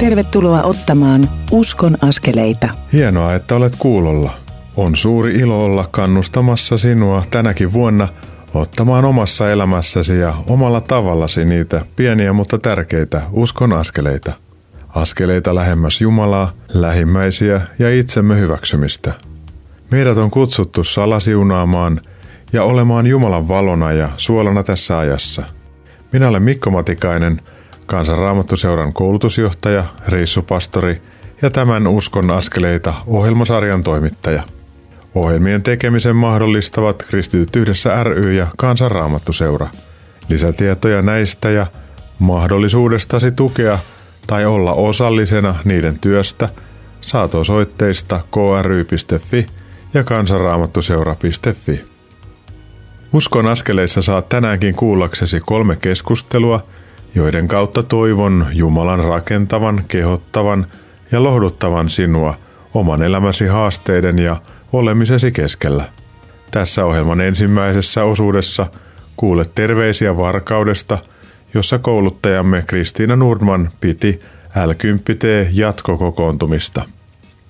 Tervetuloa ottamaan Uskon askeleita. Hienoa, että olet kuulolla. On suuri ilo olla kannustamassa sinua tänäkin vuonna ottamaan omassa elämässäsi ja omalla tavallasi niitä pieniä mutta tärkeitä uskon askeleita. Askeleita lähemmäs Jumalaa, lähimmäisiä ja itsemme hyväksymistä. Meidät on kutsuttu salasiunaamaan ja olemaan Jumalan valona ja suolana tässä ajassa. Minä olen Mikko Matikainen – kansanraamattuseuran koulutusjohtaja, reissupastori ja tämän Uskon askeleita ohjelmasarjan toimittaja. Ohjelmien tekemisen mahdollistavat Kristityt yhdessä ry ja kansanraamattuseura. Lisätietoja näistä ja mahdollisuudestasi tukea tai olla osallisena niiden työstä saat osoitteista kry.fi ja kansanraamattuseura.fi. Uskon askeleissa saat tänäänkin kuullaksesi kolme keskustelua – joiden kautta toivon Jumalan rakentavan, kehottavan ja lohduttavan sinua oman elämäsi haasteiden ja olemisesi keskellä. Tässä ohjelman ensimmäisessä osuudessa kuulet terveisiä Varkaudesta, jossa kouluttajamme Kristiina Nordman piti l jatkokokoontumista.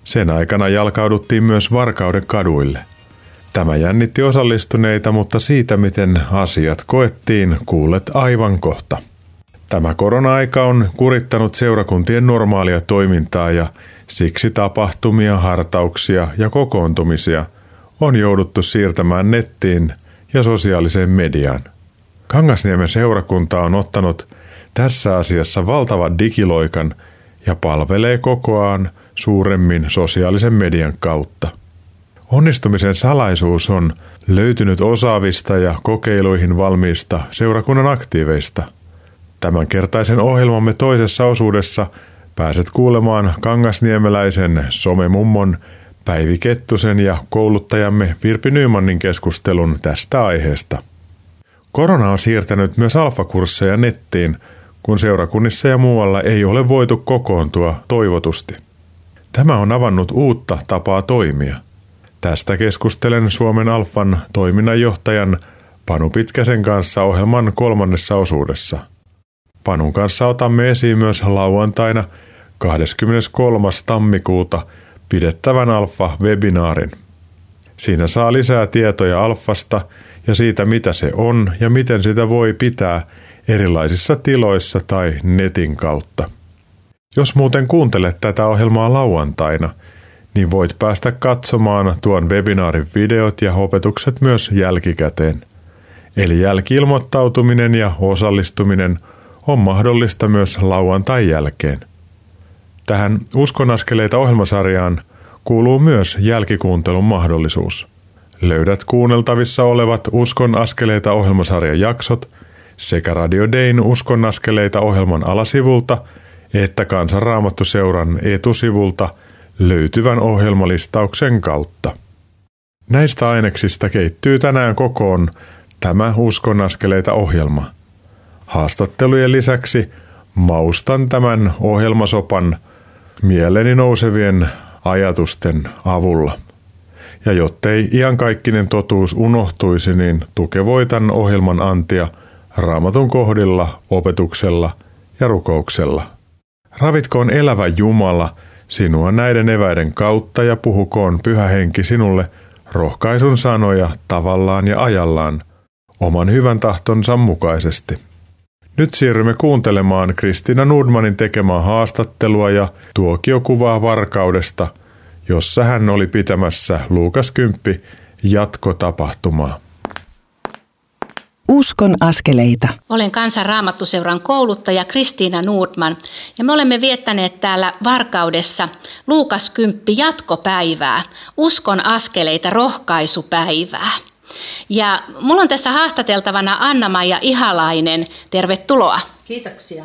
Sen aikana jalkauduttiin myös Varkauden kaduille. Tämä jännitti osallistuneita, mutta siitä miten asiat koettiin kuulet aivan kohta. Tämä korona-aika on kurittanut seurakuntien normaalia toimintaa ja siksi tapahtumia, hartauksia ja kokoontumisia on jouduttu siirtämään nettiin ja sosiaaliseen mediaan. Kangasniemen seurakunta on ottanut tässä asiassa valtavan digiloikan ja palvelee kokoaan suuremmin sosiaalisen median kautta. Onnistumisen salaisuus on löytynyt osaavista ja kokeiluihin valmiista seurakunnan aktiiveista – Tämänkertaisen ohjelmamme toisessa osuudessa pääset kuulemaan Kangasniemeläisen somemummon Päivi Kettusen ja kouluttajamme Virpi Nymanin keskustelun tästä aiheesta. Korona on siirtänyt myös alfakursseja nettiin, kun seurakunnissa ja muualla ei ole voitu kokoontua toivotusti. Tämä on avannut uutta tapaa toimia. Tästä keskustelen Suomen Alfan toiminnanjohtajan Panu Pitkäsen kanssa ohjelman kolmannessa osuudessa – Panun kanssa otamme esiin myös lauantaina 23. tammikuuta pidettävän Alfa-webinaarin. Siinä saa lisää tietoja Alfasta ja siitä, mitä se on ja miten sitä voi pitää erilaisissa tiloissa tai netin kautta. Jos muuten kuuntelet tätä ohjelmaa lauantaina, niin voit päästä katsomaan tuon webinaarin videot ja opetukset myös jälkikäteen. Eli jälkiilmoittautuminen ja osallistuminen – on mahdollista myös lauantai jälkeen. Tähän Uskonaskeleita ohjelmasarjaan kuuluu myös jälkikuuntelun mahdollisuus. Löydät kuunneltavissa olevat Uskon askeleita ohjelmasarjan jaksot sekä Radio Dayn Uskon askeleita ohjelman alasivulta että Kansanraamattuseuran etusivulta löytyvän ohjelmalistauksen kautta. Näistä aineksista keittyy tänään kokoon tämä Uskon askeleita ohjelma – Haastattelujen lisäksi maustan tämän ohjelmasopan mieleni nousevien ajatusten avulla. Ja jottei iankaikkinen totuus unohtuisi, niin tukevoitan ohjelman antia raamatun kohdilla, opetuksella ja rukouksella. Ravitkoon elävä Jumala sinua näiden eväiden kautta ja puhukoon pyhä henki sinulle rohkaisun sanoja tavallaan ja ajallaan, oman hyvän tahtonsa mukaisesti. Nyt siirrymme kuuntelemaan Kristiina Nordmanin tekemää haastattelua ja tuokiokuvaa varkaudesta, jossa hän oli pitämässä Luukas 10 jatkotapahtumaa. Uskon askeleita. Olen Kansan Raamattuseuran kouluttaja Kristiina Nordman ja me olemme viettäneet täällä Varkaudessa Luukas 10 jatkopäivää, Uskon askeleita rohkaisupäivää. Ja mulla on tässä haastateltavana Anna-Maija Ihalainen. Tervetuloa. Kiitoksia.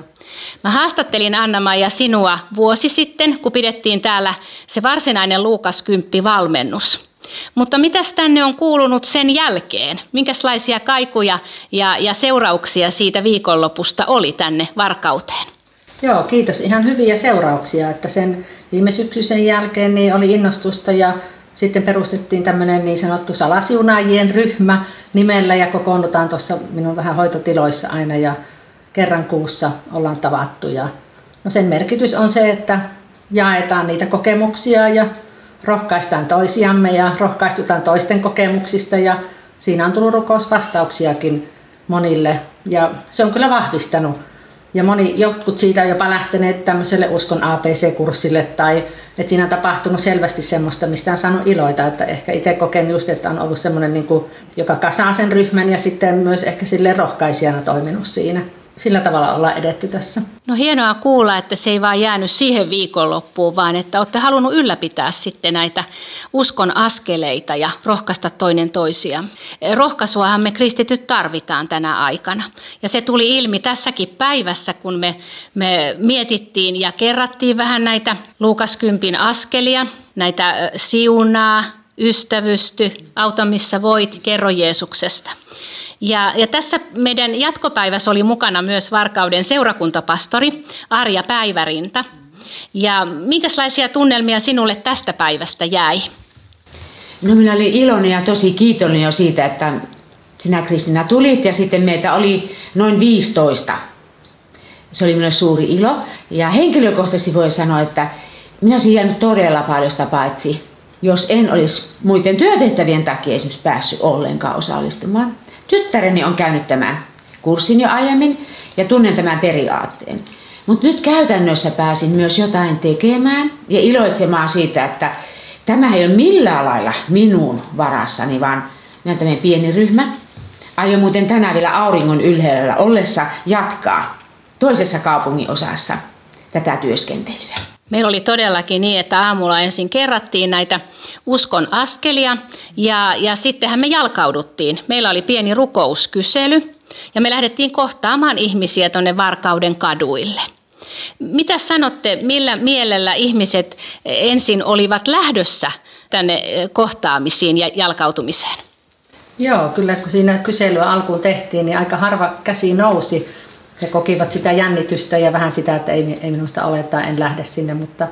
Mä haastattelin Anna-Maija sinua vuosi sitten, kun pidettiin täällä se varsinainen Luukas Kymppi valmennus. Mutta mitäs tänne on kuulunut sen jälkeen? Minkälaisia kaikuja ja, ja seurauksia siitä viikonlopusta oli tänne Varkauteen? Joo, kiitos. Ihan hyviä seurauksia, että sen viime syksyisen jälkeen niin oli innostusta ja sitten perustettiin tämmöinen niin sanottu salasiunaajien ryhmä nimellä ja kokoonnutaan tuossa minun vähän hoitotiloissa aina ja kerran kuussa ollaan tavattu ja No sen merkitys on se, että jaetaan niitä kokemuksia ja rohkaistaan toisiamme ja rohkaistutaan toisten kokemuksista ja siinä on tullut rukousvastauksiakin monille ja se on kyllä vahvistanut. Ja moni, jotkut siitä on jopa lähteneet tämmöiselle uskon APC-kurssille tai että siinä on tapahtunut selvästi semmoista, mistä on saanut iloita, että ehkä itse koken just, että on ollut semmoinen, niin kuin, joka kasaa sen ryhmän ja sitten myös ehkä sille rohkaisijana toiminut siinä sillä tavalla ollaan edetty tässä. No hienoa kuulla, että se ei vaan jäänyt siihen viikonloppuun, vaan että olette halunnut ylläpitää sitten näitä uskon askeleita ja rohkaista toinen toisia. Rohkaisuahan me kristityt tarvitaan tänä aikana. Ja se tuli ilmi tässäkin päivässä, kun me, me mietittiin ja kerrattiin vähän näitä Luukas Kympin askelia, näitä siunaa, ystävysty, auta missä voit, kerro Jeesuksesta. Ja, ja tässä meidän jatkopäivässä oli mukana myös Varkauden seurakuntapastori Arja Päivärinta. Ja minkälaisia tunnelmia sinulle tästä päivästä jäi? No minä olin iloinen ja tosi kiitollinen jo siitä, että sinä Kristina tulit ja sitten meitä oli noin 15. Se oli minulle suuri ilo. Ja henkilökohtaisesti voi sanoa, että minä olisin jäänyt todella paljon sitä paitsi, jos en olisi muiden työtehtävien takia esimerkiksi päässyt ollenkaan osallistumaan. Tyttäreni on käynyt tämän kurssin jo aiemmin ja tunnen tämän periaatteen. Mutta nyt käytännössä pääsin myös jotain tekemään ja iloitsemaan siitä, että tämä ei ole millään lailla minun varassani, vaan minä tämmöinen pieni ryhmä. Aion muuten tänään vielä auringon ylhäällä ollessa jatkaa toisessa kaupungin osassa tätä työskentelyä. Meillä oli todellakin niin, että aamulla ensin kerrattiin näitä uskon askelia ja, ja sittenhän me jalkauduttiin. Meillä oli pieni rukouskysely ja me lähdettiin kohtaamaan ihmisiä tuonne Varkauden kaduille. Mitä sanotte, millä mielellä ihmiset ensin olivat lähdössä tänne kohtaamisiin ja jalkautumiseen? Joo, kyllä kun siinä kyselyä alkuun tehtiin, niin aika harva käsi nousi he kokivat sitä jännitystä ja vähän sitä, että ei, ei minusta ole tai en lähde sinne, mutta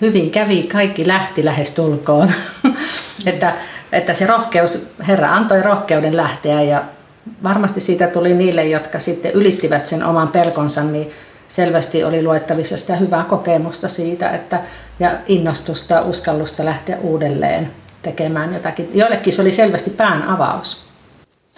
hyvin kävi, kaikki lähti lähes tulkoon. että, että se rohkeus, Herra antoi rohkeuden lähteä ja varmasti siitä tuli niille, jotka sitten ylittivät sen oman pelkonsa, niin selvästi oli luettavissa sitä hyvää kokemusta siitä että, ja innostusta, uskallusta lähteä uudelleen tekemään jotakin. Joillekin se oli selvästi pään avaus.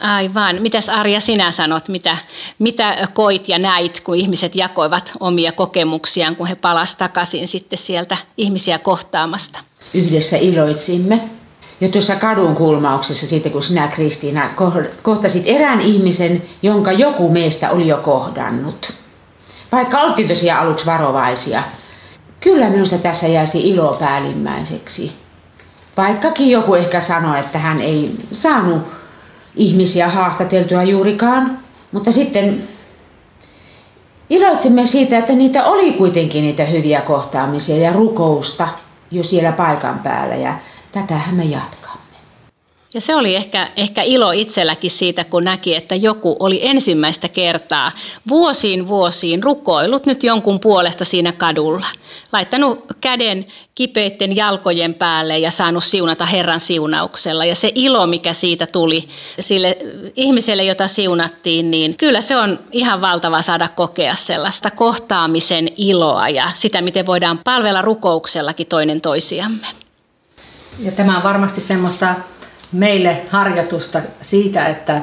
Aivan. Mitäs Arja sinä sanot, mitä, mitä koit ja näit, kun ihmiset jakoivat omia kokemuksiaan, kun he palasivat takaisin sitten sieltä ihmisiä kohtaamasta? Yhdessä iloitsimme. Jo tuossa kadun kulmauksessa siitä, kun sinä Kristiina kohtasit erään ihmisen, jonka joku meistä oli jo kohdannut. Vaikka oltiin tosiaan aluksi varovaisia, kyllä minusta tässä jäisi ilo päällimmäiseksi. Vaikkakin joku ehkä sanoi, että hän ei saanut ihmisiä haastateltua juurikaan, mutta sitten iloitsemme siitä, että niitä oli kuitenkin niitä hyviä kohtaamisia ja rukousta jo siellä paikan päällä ja tätähän me jatkamme. Ja se oli ehkä, ehkä ilo itselläkin siitä, kun näki, että joku oli ensimmäistä kertaa vuosiin vuosiin rukoillut nyt jonkun puolesta siinä kadulla. Laittanut käden kipeitten jalkojen päälle ja saanut siunata Herran siunauksella. Ja se ilo, mikä siitä tuli sille ihmiselle, jota siunattiin, niin kyllä se on ihan valtava saada kokea sellaista kohtaamisen iloa ja sitä, miten voidaan palvella rukouksellakin toinen toisiamme. Ja tämä on varmasti semmoista meille harjoitusta siitä, että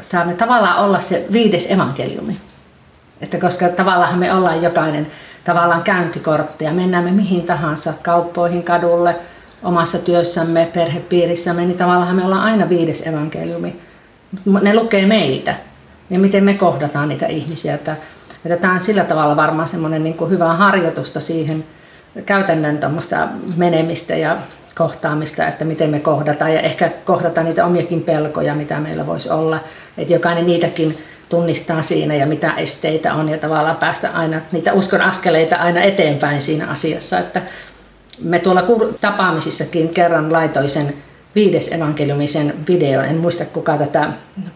saamme tavallaan olla se viides evankeliumi. Että koska tavallaan me ollaan jokainen tavallaan käyntikortteja, mennään me mihin tahansa, kauppoihin, kadulle, omassa työssämme, perhepiirissämme, niin tavallaan me ollaan aina viides evankeliumi. Ne lukee meitä ja miten me kohdataan niitä ihmisiä. Että, että tämä on sillä tavalla varmaan semmoinen niin kuin hyvä harjoitusta siihen käytännön menemistä ja kohtaamista, että miten me kohdataan ja ehkä kohdata niitä omiakin pelkoja, mitä meillä voisi olla. Että jokainen niitäkin tunnistaa siinä ja mitä esteitä on ja tavallaan päästä aina niitä uskon askeleita aina eteenpäin siinä asiassa. Että me tuolla tapaamisissakin kerran laitoin sen viides evankeliumisen video, en muista kuka tätä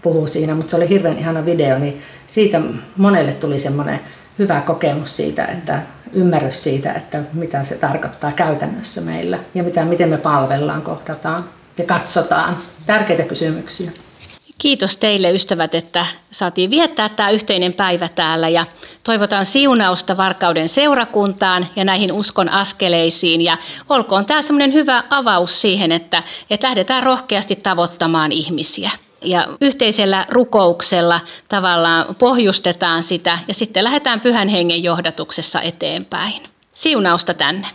puhuu siinä, mutta se oli hirveän ihana video, niin siitä monelle tuli semmoinen hyvä kokemus siitä, että ymmärrys siitä, että mitä se tarkoittaa käytännössä meillä ja mitä, miten me palvellaan, kohdataan ja katsotaan. Tärkeitä kysymyksiä. Kiitos teille ystävät, että saatiin viettää tämä yhteinen päivä täällä ja toivotan siunausta Varkauden seurakuntaan ja näihin uskon askeleisiin ja olkoon tämä semmoinen hyvä avaus siihen, että, että lähdetään rohkeasti tavoittamaan ihmisiä. Ja yhteisellä rukouksella tavallaan pohjustetaan sitä ja sitten lähdetään pyhän hengen johdatuksessa eteenpäin. Siunausta tänne.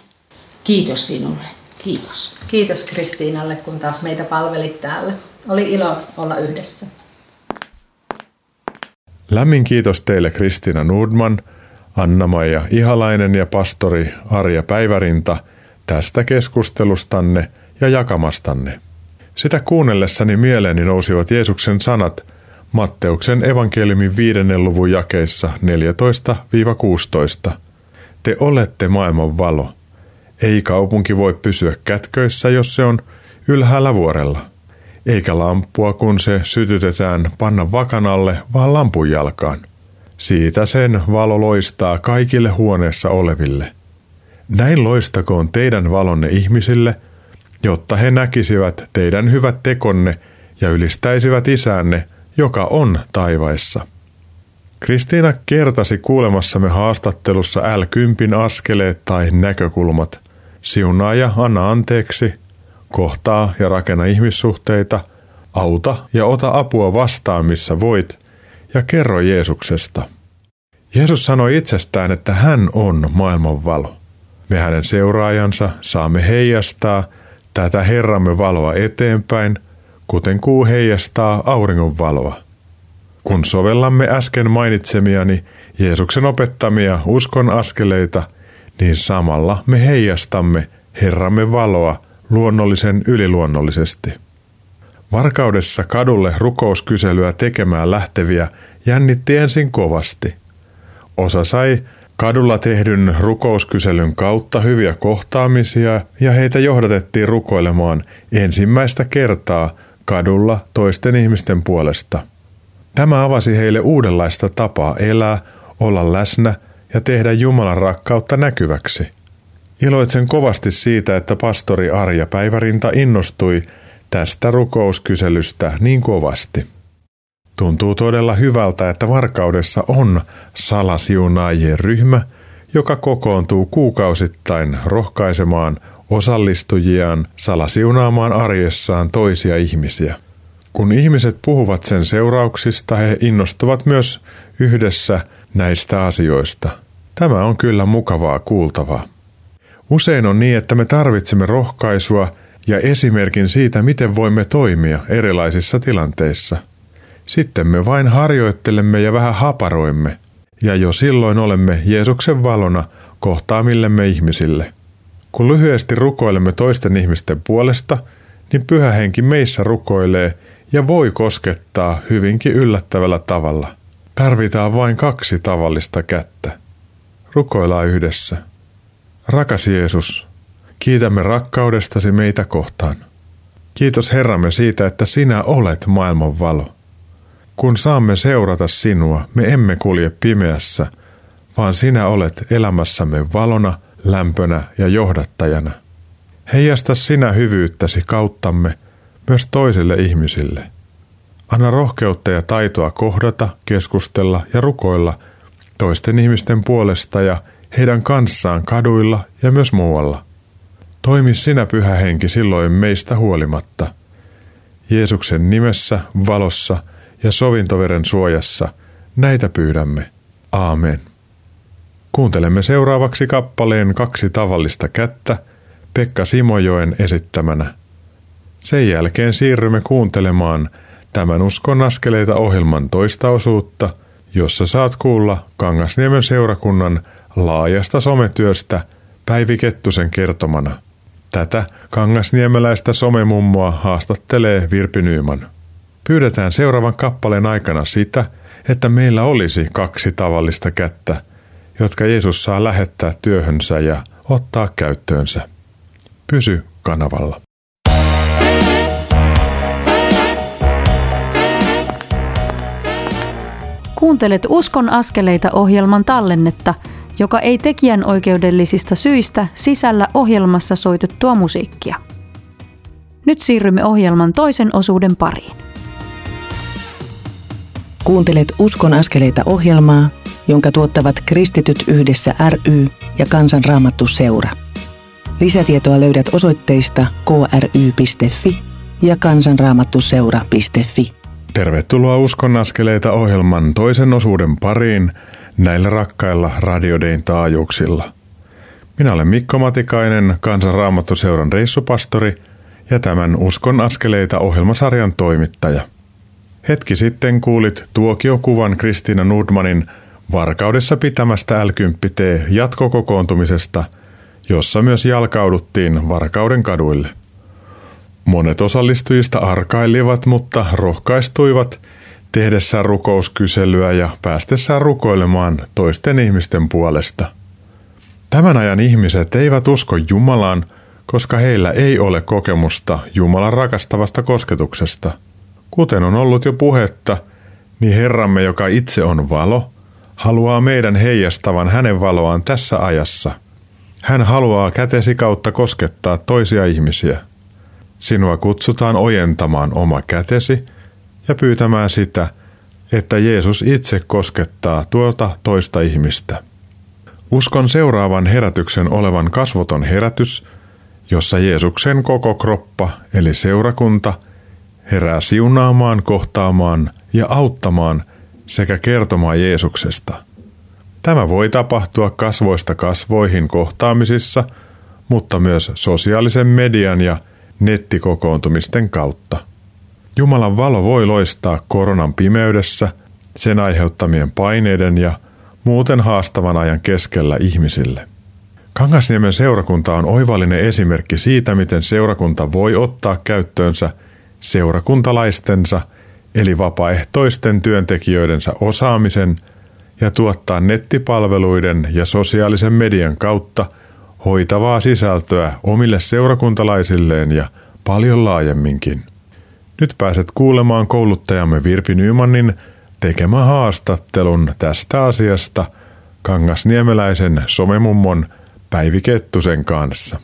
Kiitos sinulle. Kiitos. Kiitos Kristiinalle, kun taas meitä palvelit täällä. Oli ilo olla yhdessä. Lämmin kiitos teille Kristiina Nordman, Anna-Maija Ihalainen ja pastori Arja Päivärinta tästä keskustelustanne ja jakamastanne. Sitä kuunnellessani mieleeni nousivat Jeesuksen sanat Matteuksen evankeliumin viidennen luvun jakeissa 14-16. Te olette maailman valo. Ei kaupunki voi pysyä kätköissä, jos se on ylhäällä vuorella. Eikä lamppua, kun se sytytetään panna vakanalle, vaan lampun jalkaan. Siitä sen valo loistaa kaikille huoneessa oleville. Näin loistakoon teidän valonne ihmisille, jotta he näkisivät teidän hyvät tekonne ja ylistäisivät isänne, joka on taivaissa. Kristiina kertasi kuulemassamme haastattelussa L10 askeleet tai näkökulmat. Siunaa ja anna anteeksi, kohtaa ja rakenna ihmissuhteita, auta ja ota apua vastaan missä voit ja kerro Jeesuksesta. Jeesus sanoi itsestään, että hän on maailman valo. Me hänen seuraajansa saamme heijastaa tätä Herramme valoa eteenpäin, kuten kuu heijastaa auringon valoa. Kun sovellamme äsken mainitsemiani Jeesuksen opettamia uskon askeleita, niin samalla me heijastamme Herramme valoa luonnollisen yliluonnollisesti. Varkaudessa kadulle rukouskyselyä tekemään lähteviä jännitti ensin kovasti. Osa sai kadulla tehdyn rukouskyselyn kautta hyviä kohtaamisia ja heitä johdatettiin rukoilemaan ensimmäistä kertaa kadulla toisten ihmisten puolesta. Tämä avasi heille uudenlaista tapaa elää, olla läsnä ja tehdä Jumalan rakkautta näkyväksi. Iloitsen kovasti siitä, että pastori Arja Päivärinta innostui tästä rukouskyselystä niin kovasti. Tuntuu todella hyvältä, että Varkaudessa on salasiunaajien ryhmä, joka kokoontuu kuukausittain rohkaisemaan osallistujiaan salasiunaamaan arjessaan toisia ihmisiä. Kun ihmiset puhuvat sen seurauksista, he innostuvat myös yhdessä näistä asioista. Tämä on kyllä mukavaa kuultavaa. Usein on niin, että me tarvitsemme rohkaisua ja esimerkin siitä, miten voimme toimia erilaisissa tilanteissa. Sitten me vain harjoittelemme ja vähän haparoimme, ja jo silloin olemme Jeesuksen valona kohtaamillemme ihmisille. Kun lyhyesti rukoilemme toisten ihmisten puolesta, niin pyhä henki meissä rukoilee ja voi koskettaa hyvinkin yllättävällä tavalla. Tarvitaan vain kaksi tavallista kättä. Rukoillaan yhdessä. Rakas Jeesus, kiitämme rakkaudestasi meitä kohtaan. Kiitos Herramme siitä, että sinä olet maailman valo. Kun saamme seurata sinua, me emme kulje pimeässä, vaan sinä olet elämässämme valona, lämpönä ja johdattajana. Heijasta sinä hyvyyttäsi kauttamme myös toisille ihmisille. Anna rohkeutta ja taitoa kohdata, keskustella ja rukoilla toisten ihmisten puolesta ja heidän kanssaan kaduilla ja myös muualla. Toimi sinä pyhä henki silloin meistä huolimatta. Jeesuksen nimessä, valossa ja sovintoveren suojassa näitä pyydämme. Aamen. Kuuntelemme seuraavaksi kappaleen kaksi tavallista kättä Pekka Simojoen esittämänä. Sen jälkeen siirrymme kuuntelemaan tämän Uskon askeleita ohjelman toista osuutta, jossa saat kuulla Kangasniemen seurakunnan laajasta sometyöstä Päivi Kettusen kertomana. Tätä kangasniemeläistä somemummoa haastattelee Virpi Nyyman. Pyydetään seuraavan kappaleen aikana sitä, että meillä olisi kaksi tavallista kättä, jotka Jeesus saa lähettää työhönsä ja ottaa käyttöönsä. Pysy kanavalla. Kuuntelet Uskon askeleita ohjelman tallennetta – joka ei tekijän oikeudellisista syistä sisällä ohjelmassa soitettua musiikkia. Nyt siirrymme ohjelman toisen osuuden pariin. Kuuntelet Uskon askeleita ohjelmaa, jonka tuottavat Kristityt yhdessä ry ja Kansanraamattu seura. Lisätietoa löydät osoitteista kry.fi ja kansanraamattuseura.fi. Tervetuloa Uskon askeleita ohjelman toisen osuuden pariin näillä rakkailla radiodein taajuuksilla. Minä olen Mikko Matikainen, Kansanraamattuseuran reissupastori ja tämän Uskon askeleita ohjelmasarjan toimittaja – Hetki sitten kuulit tuokiokuvan Kristiina Nudmanin Varkaudessa pitämästä l jatkokokoontumisesta, jossa myös jalkauduttiin Varkauden kaduille. Monet osallistujista arkailivat, mutta rohkaistuivat tehdessään rukouskyselyä ja päästessään rukoilemaan toisten ihmisten puolesta. Tämän ajan ihmiset eivät usko Jumalaan, koska heillä ei ole kokemusta Jumalan rakastavasta kosketuksesta – Kuten on ollut jo puhetta, niin Herramme, joka itse on valo, haluaa meidän heijastavan hänen valoaan tässä ajassa. Hän haluaa kätesi kautta koskettaa toisia ihmisiä. Sinua kutsutaan ojentamaan oma kätesi ja pyytämään sitä, että Jeesus itse koskettaa tuota toista ihmistä. Uskon seuraavan herätyksen olevan kasvoton herätys, jossa Jeesuksen koko kroppa eli seurakunta – herää siunaamaan, kohtaamaan ja auttamaan sekä kertomaan Jeesuksesta. Tämä voi tapahtua kasvoista kasvoihin kohtaamisissa, mutta myös sosiaalisen median ja nettikokoontumisten kautta. Jumalan valo voi loistaa koronan pimeydessä, sen aiheuttamien paineiden ja muuten haastavan ajan keskellä ihmisille. Kangasniemen seurakunta on oivallinen esimerkki siitä, miten seurakunta voi ottaa käyttöönsä – seurakuntalaistensa eli vapaaehtoisten työntekijöidensä osaamisen ja tuottaa nettipalveluiden ja sosiaalisen median kautta hoitavaa sisältöä omille seurakuntalaisilleen ja paljon laajemminkin. Nyt pääset kuulemaan kouluttajamme Virpi Nymanin tekemä haastattelun tästä asiasta Kangasniemeläisen somemummon Päivi Kettusen kanssa.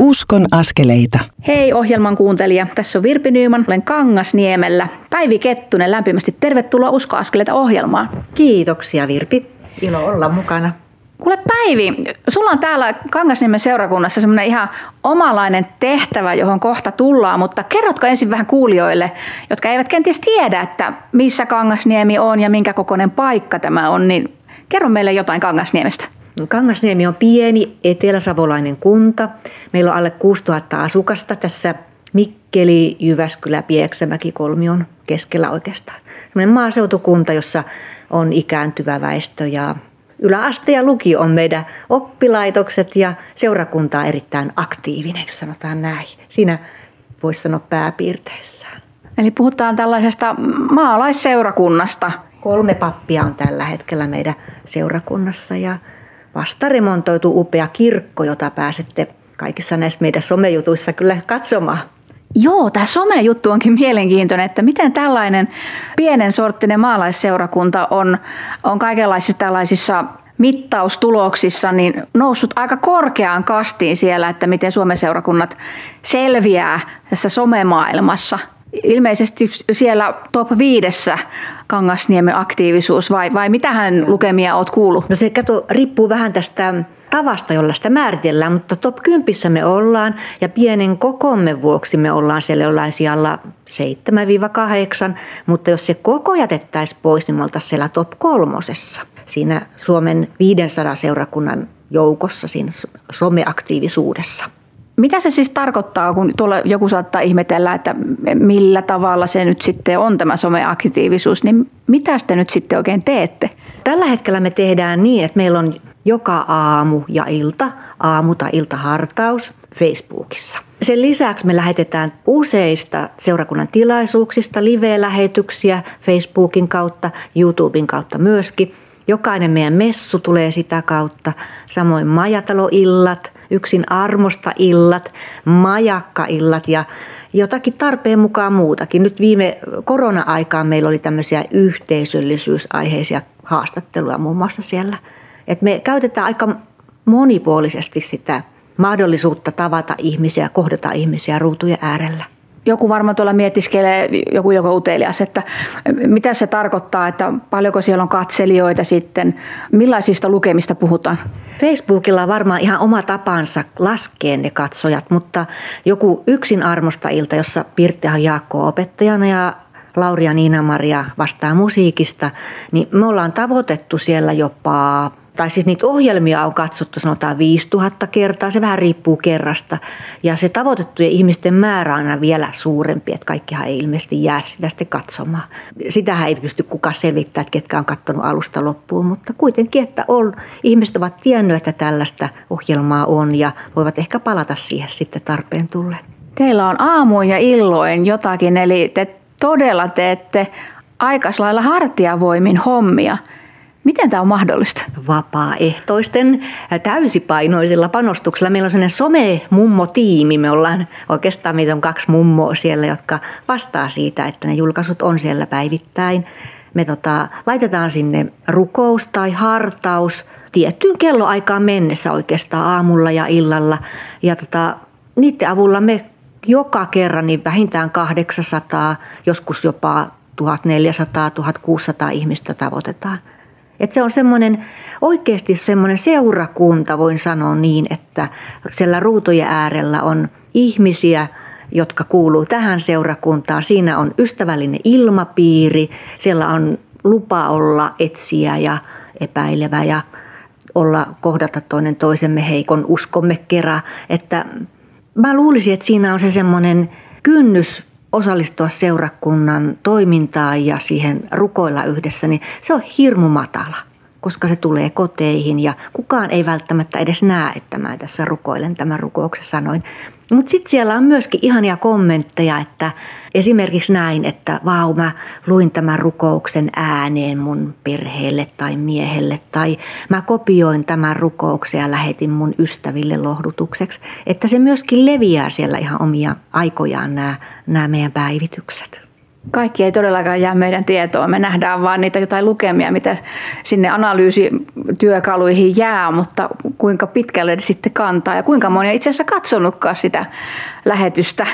Uskon askeleita. Hei ohjelman kuuntelija, tässä on Virpi Nyyman, olen Kangasniemellä. Päivi Kettunen, lämpimästi tervetuloa Usko askeleita ohjelmaan. Kiitoksia Virpi, ilo olla mukana. Kuule Päivi, sulla on täällä Kangasniemen seurakunnassa semmoinen ihan omalainen tehtävä, johon kohta tullaan, mutta kerrotko ensin vähän kuulijoille, jotka eivät kenties tiedä, että missä Kangasniemi on ja minkä kokoinen paikka tämä on, niin kerro meille jotain Kangasniemestä. Kangasniemi on pieni eteläsavolainen kunta. Meillä on alle 6000 asukasta tässä Mikkeli, Jyväskylä, Pieksämäki kolmion keskellä oikeastaan. Sellainen maaseutukunta, jossa on ikääntyvä väestö ja yläaste ja luki on meidän oppilaitokset ja seurakunta on erittäin aktiivinen, jos sanotaan näin. Siinä voisi sanoa pääpiirteissään. Eli puhutaan tällaisesta maalaisseurakunnasta. Kolme pappia on tällä hetkellä meidän seurakunnassa ja vasta remontoitu upea kirkko, jota pääsette kaikissa näissä meidän somejutuissa kyllä katsomaan. Joo, tämä somejuttu onkin mielenkiintoinen, että miten tällainen pienen sorttinen maalaisseurakunta on, on kaikenlaisissa tällaisissa mittaustuloksissa niin noussut aika korkeaan kastiin siellä, että miten Suomen seurakunnat selviää tässä somemaailmassa. Ilmeisesti siellä top viidessä Kangasniemen aktiivisuus vai, vai mitähän lukemia olet kuullut? No se kato, riippuu vähän tästä tavasta, jolla sitä määritellään, mutta top 10 me ollaan ja pienen kokomme vuoksi me ollaan siellä jollain sijalla 7-8, mutta jos se koko jätettäisiin pois, niin me oltaisiin siellä top kolmosessa siinä Suomen 500 seurakunnan joukossa siinä someaktiivisuudessa. Mitä se siis tarkoittaa, kun tuolla joku saattaa ihmetellä, että millä tavalla se nyt sitten on tämä someaktiivisuus, niin mitä te nyt sitten oikein teette? Tällä hetkellä me tehdään niin, että meillä on joka aamu ja ilta, aamu tai iltahartaus Facebookissa. Sen lisäksi me lähetetään useista seurakunnan tilaisuuksista live-lähetyksiä Facebookin kautta, YouTuben kautta myöskin. Jokainen meidän messu tulee sitä kautta, samoin majataloillat – yksin armosta illat, majakka-illat ja jotakin tarpeen mukaan muutakin. Nyt viime korona-aikaan meillä oli tämmöisiä yhteisöllisyysaiheisia haastatteluja muun muassa siellä. Et me käytetään aika monipuolisesti sitä mahdollisuutta tavata ihmisiä, kohdata ihmisiä ruutujen äärellä. Joku varmaan tuolla mietiskelee, joku joko utelias, että mitä se tarkoittaa, että paljonko siellä on katselijoita sitten, millaisista lukemista puhutaan? Facebookilla on varmaan ihan oma tapansa laskea ne katsojat, mutta joku yksin armosta ilta, jossa Pirttihan Jaakko opettajana ja Lauria Niina-Maria vastaa musiikista, niin me ollaan tavoitettu siellä jopa tai siis niitä ohjelmia on katsottu sanotaan 5000 kertaa, se vähän riippuu kerrasta. Ja se tavoitettujen ihmisten määrä on aina vielä suurempi, että kaikkihan ei ilmeisesti jää sitä sitten katsomaan. Sitähän ei pysty kukaan selvittämään, että ketkä on katsonut alusta loppuun, mutta kuitenkin, että on, ihmiset ovat tienneet, että tällaista ohjelmaa on ja voivat ehkä palata siihen sitten tarpeen tulleen. Teillä on aamuin ja illoin jotakin, eli te todella teette aikaslailla hartiavoimin hommia – Miten tämä on mahdollista? Vapaaehtoisten täysipainoisilla panostuksilla. Meillä on sellainen some-mummo-tiimi. Me ollaan oikeastaan, meitä on kaksi mummoa siellä, jotka vastaa siitä, että ne julkaisut on siellä päivittäin. Me tota, laitetaan sinne rukous tai hartaus tiettyyn kelloaikaan mennessä oikeastaan aamulla ja illalla. Ja tota, niiden avulla me joka kerran niin vähintään 800, joskus jopa 1400-1600 ihmistä tavoitetaan. Et se on semmoinen, oikeasti semmoinen seurakunta, voin sanoa niin, että siellä ruutujen äärellä on ihmisiä, jotka kuuluu tähän seurakuntaan. Siinä on ystävällinen ilmapiiri, siellä on lupa olla etsiä ja epäilevä ja olla kohdata toinen toisemme heikon uskomme kerran. Että mä luulisin, että siinä on se semmoinen kynnys osallistua seurakunnan toimintaan ja siihen rukoilla yhdessä, niin se on hirmu matala, koska se tulee koteihin ja kukaan ei välttämättä edes näe, että mä tässä rukoilen tämän rukouksen sanoin. Mutta sitten siellä on myöskin ihania kommentteja, että esimerkiksi näin, että vau, mä luin tämän rukouksen ääneen mun perheelle tai miehelle, tai mä kopioin tämän rukouksen ja lähetin mun ystäville lohdutukseksi. Että se myöskin leviää siellä ihan omia aikojaan nämä, meidän päivitykset. Kaikki ei todellakaan jää meidän tietoon. Me nähdään vain niitä jotain lukemia, mitä sinne analyysityökaluihin jää, mutta kuinka pitkälle ne sitten kantaa ja kuinka moni on itse asiassa katsonutkaan sitä lähetystä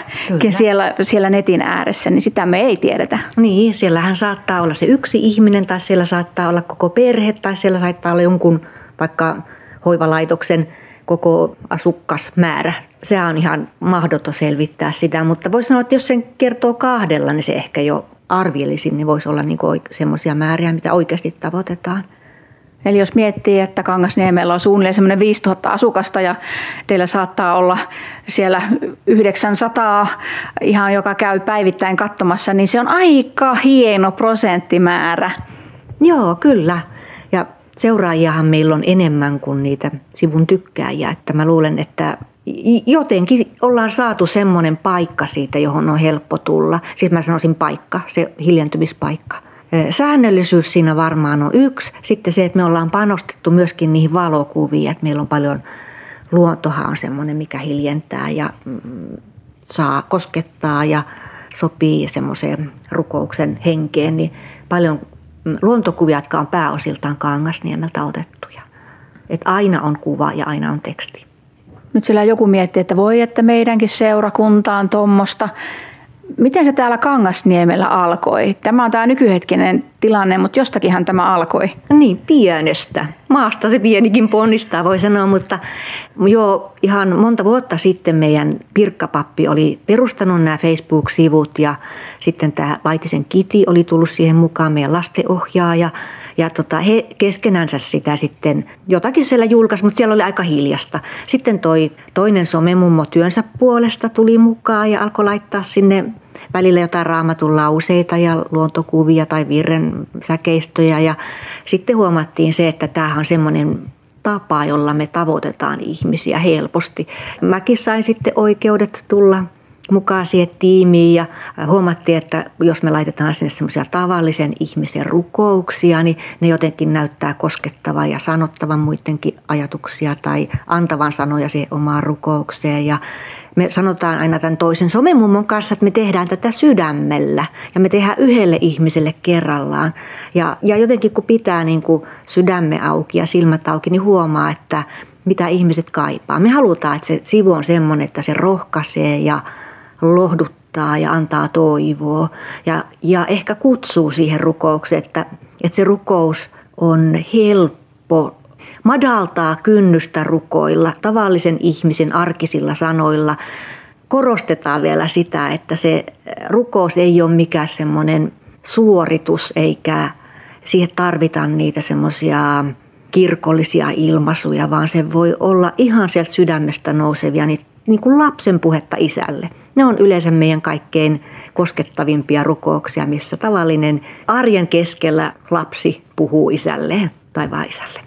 siellä, siellä netin ääressä, niin sitä me ei tiedetä. Niin, siellähän saattaa olla se yksi ihminen tai siellä saattaa olla koko perhe tai siellä saattaa olla jonkun vaikka hoivalaitoksen koko asukkasmäärä se on ihan mahdoton selvittää sitä, mutta voisi sanoa, että jos sen kertoo kahdella, niin se ehkä jo arvielisin, niin voisi olla niin semmoisia määriä, mitä oikeasti tavoitetaan. Eli jos miettii, että Kangasniemellä on suunnilleen semmoinen 5000 asukasta ja teillä saattaa olla siellä 900 ihan joka käy päivittäin katsomassa, niin se on aika hieno prosenttimäärä. Joo, kyllä. Ja seuraajiahan meillä on enemmän kuin niitä sivun tykkääjiä. Että mä luulen, että jotenkin ollaan saatu semmoinen paikka siitä, johon on helppo tulla. Siis mä sanoisin paikka, se hiljentymispaikka. Säännöllisyys siinä varmaan on yksi. Sitten se, että me ollaan panostettu myöskin niihin valokuviin, että meillä on paljon, luontohan on semmoinen, mikä hiljentää ja mm, saa koskettaa ja sopii semmoiseen rukouksen henkeen, niin paljon mm, luontokuvia, jotka on pääosiltaan Kangasniemeltä otettuja. Että aina on kuva ja aina on teksti. Nyt sillä joku miettii, että voi, että meidänkin seurakunta on tuommoista. Miten se täällä Kangasniemellä alkoi? Tämä on tämä nykyhetkinen tilanne, mutta jostakinhan tämä alkoi. Niin, pienestä. Maasta se pienikin ponnistaa, voi sanoa, mutta jo ihan monta vuotta sitten meidän pirkkapappi oli perustanut nämä Facebook-sivut ja sitten tämä Laitisen Kiti oli tullut siihen mukaan, meidän lastenohjaaja. Ja tota, he keskenänsä sitä sitten jotakin siellä julkaisi, mutta siellä oli aika hiljasta. Sitten toi toinen somemummo työnsä puolesta tuli mukaan ja alkoi laittaa sinne välillä jotain raamatun lauseita ja luontokuvia tai virren säkeistöjä. Ja sitten huomattiin se, että tämähän on semmoinen tapa, jolla me tavoitetaan ihmisiä helposti. Mäkin sain sitten oikeudet tulla mukaan siihen tiimiin ja huomattiin, että jos me laitetaan sinne semmoisia tavallisen ihmisen rukouksia, niin ne jotenkin näyttää koskettavan ja sanottavan muidenkin ajatuksia tai antavan sanoja siihen omaan rukoukseen. Ja me sanotaan aina tämän toisen somemummon kanssa, että me tehdään tätä sydämellä ja me tehdään yhdelle ihmiselle kerrallaan. Ja, ja jotenkin kun pitää niin kuin sydämme auki ja silmät auki, niin huomaa, että mitä ihmiset kaipaa. Me halutaan, että se sivu on semmoinen, että se rohkaisee ja lohduttaa ja antaa toivoa ja, ja ehkä kutsuu siihen rukoukseen, että, että se rukous on helppo, madaltaa kynnystä rukoilla tavallisen ihmisen arkisilla sanoilla. Korostetaan vielä sitä, että se rukous ei ole mikään semmoinen suoritus eikä siihen tarvitaan niitä semmoisia kirkollisia ilmaisuja, vaan se voi olla ihan sieltä sydämestä nousevia, niin, niin kuin lapsen puhetta isälle. Ne on yleensä meidän kaikkein koskettavimpia rukouksia, missä tavallinen arjen keskellä lapsi puhuu isälleen tai vaisalle.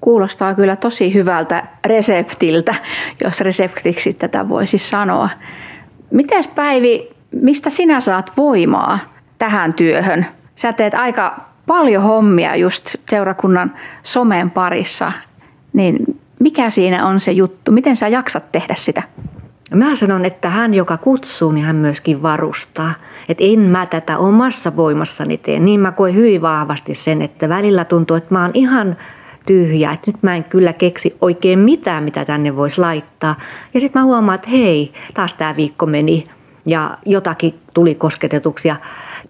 Kuulostaa kyllä tosi hyvältä reseptiltä, jos reseptiksi tätä voisi sanoa. Mites Päivi, mistä sinä saat voimaa tähän työhön? Sä teet aika paljon hommia just seurakunnan somen parissa, niin mikä siinä on se juttu? Miten sä jaksat tehdä sitä? Mä sanon, että hän, joka kutsuu, niin hän myöskin varustaa. Että en mä tätä omassa voimassani tee. Niin mä koen hyvin vahvasti sen, että välillä tuntuu, että mä oon ihan tyhjä. Että nyt mä en kyllä keksi oikein mitään, mitä tänne voisi laittaa. Ja sitten mä huomaan, että hei, taas tämä viikko meni ja jotakin tuli kosketetuksi. Ja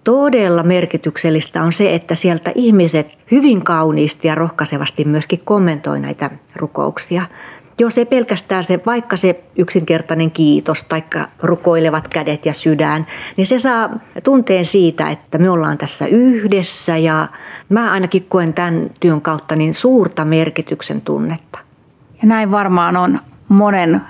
todella merkityksellistä on se, että sieltä ihmiset hyvin kauniisti ja rohkaisevasti myöskin kommentoi näitä rukouksia. Jos ei pelkästään se, vaikka se yksinkertainen kiitos tai rukoilevat kädet ja sydän, niin se saa tunteen siitä, että me ollaan tässä yhdessä ja mä ainakin koen tämän työn kautta niin suurta merkityksen tunnetta. Ja näin varmaan on monen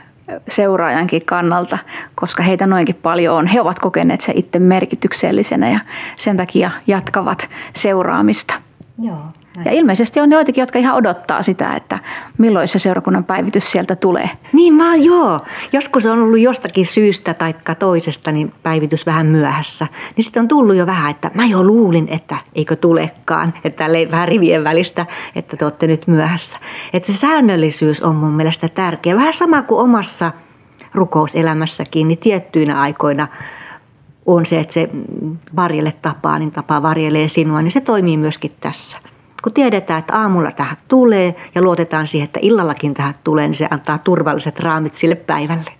seuraajankin kannalta, koska heitä noinkin paljon on. He ovat kokeneet se itse merkityksellisenä ja sen takia jatkavat seuraamista. Joo. Ja ilmeisesti on joitakin, jotka ihan odottaa sitä, että milloin se seurakunnan päivitys sieltä tulee. Niin mä joo. Joskus on ollut jostakin syystä tai toisesta niin päivitys vähän myöhässä. Niin sitten on tullut jo vähän, että mä jo luulin, että eikö tulekaan. Että vähän rivien välistä, että te olette nyt myöhässä. Että se säännöllisyys on mun mielestä tärkeä. Vähän sama kuin omassa rukouselämässäkin, niin tiettyinä aikoina on se, että se varjelle tapaa, niin tapaa varjelee sinua, niin se toimii myöskin tässä. Kun tiedetään, että aamulla tähän tulee ja luotetaan siihen, että illallakin tähän tulee, niin se antaa turvalliset raamit sille päivälle.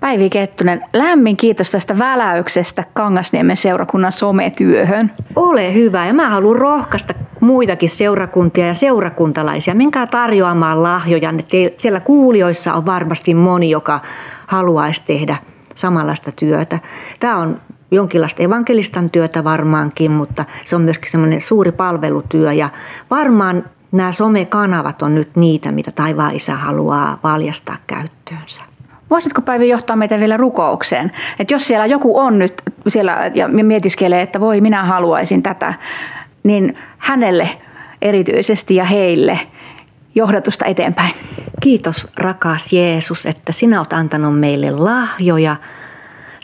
Päivi Kettunen, lämmin kiitos tästä väläyksestä Kangasniemen seurakunnan sometyöhön. Ole hyvä ja mä haluan rohkaista muitakin seurakuntia ja seurakuntalaisia. Menkää tarjoamaan lahjoja. Siellä kuulijoissa on varmasti moni, joka haluaisi tehdä samanlaista työtä. Tämä on jonkinlaista evankelistan työtä varmaankin, mutta se on myöskin semmoinen suuri palvelutyö ja varmaan nämä somekanavat on nyt niitä, mitä taivaan isä haluaa valjastaa käyttöönsä. Voisitko Päivi johtaa meitä vielä rukoukseen? Että jos siellä joku on nyt siellä ja mietiskelee, että voi minä haluaisin tätä, niin hänelle erityisesti ja heille johdatusta eteenpäin. Kiitos rakas Jeesus, että sinä olet antanut meille lahjoja –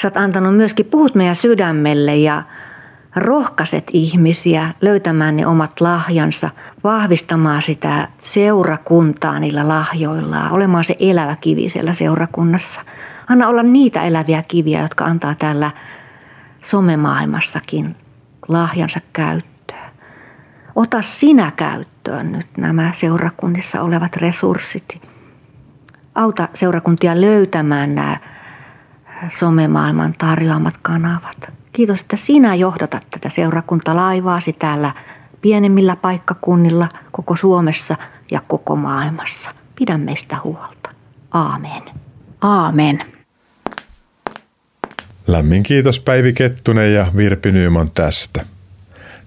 Sä oot antanut myöskin, puhut meidän sydämelle ja rohkaiset ihmisiä löytämään ne omat lahjansa, vahvistamaan sitä seurakuntaa niillä lahjoillaan, olemaan se elävä kivi siellä seurakunnassa. Anna olla niitä eläviä kiviä, jotka antaa täällä somemaailmassakin lahjansa käyttöön. Ota sinä käyttöön nyt nämä seurakunnissa olevat resurssit. Auta seurakuntia löytämään nämä somemaailman tarjoamat kanavat. Kiitos, että sinä johdatat tätä seurakuntalaivaasi täällä pienemmillä paikkakunnilla koko Suomessa ja koko maailmassa. Pidä meistä huolta. Aamen. Aamen. Lämmin kiitos Päivi Kettunen ja Virpi Nyyman tästä.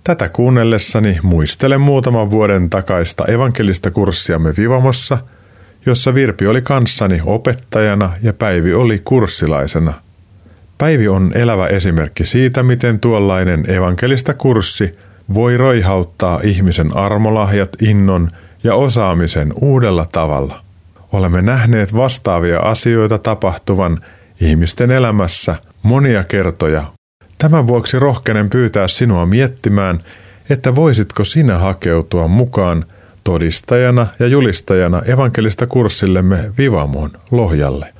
Tätä kuunnellessani muistelen muutaman vuoden takaista evankelista kurssiamme Vivamossa – jossa Virpi oli kanssani opettajana ja Päivi oli kurssilaisena. Päivi on elävä esimerkki siitä, miten tuollainen evankelista kurssi voi roihauttaa ihmisen armolahjat, innon ja osaamisen uudella tavalla. Olemme nähneet vastaavia asioita tapahtuvan ihmisten elämässä monia kertoja. Tämän vuoksi rohkenen pyytää sinua miettimään, että voisitko sinä hakeutua mukaan – todistajana ja julistajana evankelista kurssillemme Vivamoon Lohjalle?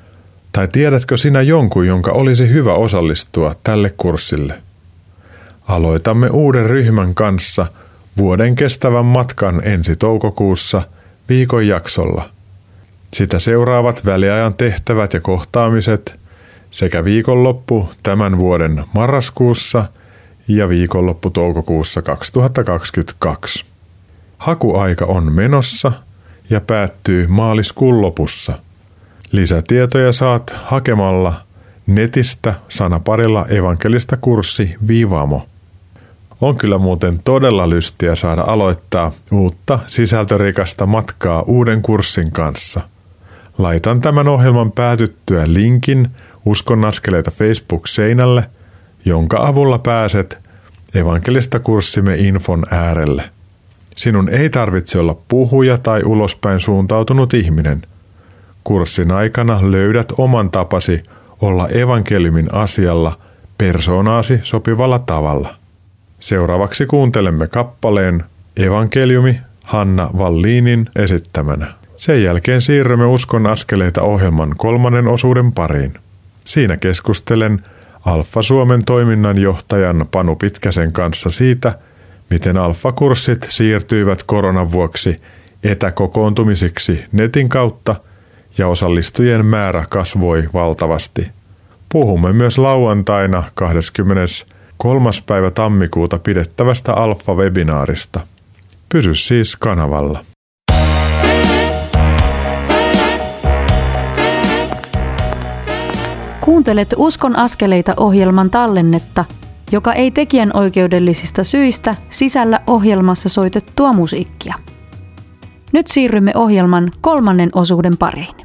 Tai tiedätkö sinä jonkun, jonka olisi hyvä osallistua tälle kurssille? Aloitamme uuden ryhmän kanssa vuoden kestävän matkan ensi toukokuussa viikon jaksolla. Sitä seuraavat väliajan tehtävät ja kohtaamiset, sekä viikonloppu tämän vuoden marraskuussa ja viikonloppu toukokuussa 2022. Hakuaika on menossa ja päättyy maaliskuun lopussa. Lisätietoja saat hakemalla netistä sanaparilla evankelista kurssi Vivamo. On kyllä muuten todella lystiä saada aloittaa uutta sisältörikasta matkaa uuden kurssin kanssa. Laitan tämän ohjelman päätyttyä linkin Uskon askeleita Facebook-seinälle, jonka avulla pääset evankelista kurssimme infon äärelle. Sinun ei tarvitse olla puhuja tai ulospäin suuntautunut ihminen. Kurssin aikana löydät oman tapasi olla evankeliumin asialla persoonaasi sopivalla tavalla. Seuraavaksi kuuntelemme kappaleen Evankeliumi Hanna Valliinin esittämänä. Sen jälkeen siirrymme Uskon askeleita ohjelman kolmannen osuuden pariin. Siinä keskustelen Alfa Suomen toiminnanjohtajan Panu Pitkäsen kanssa siitä, miten alfa-kurssit siirtyivät koronan vuoksi etäkokoontumisiksi netin kautta ja osallistujien määrä kasvoi valtavasti. Puhumme myös lauantaina 23. päivä tammikuuta pidettävästä alfa-webinaarista. Pysy siis kanavalla. Kuuntelet Uskon askeleita ohjelman tallennetta, joka ei tekijän oikeudellisista syistä sisällä ohjelmassa soitettua musiikkia. Nyt siirrymme ohjelman kolmannen osuuden pariin.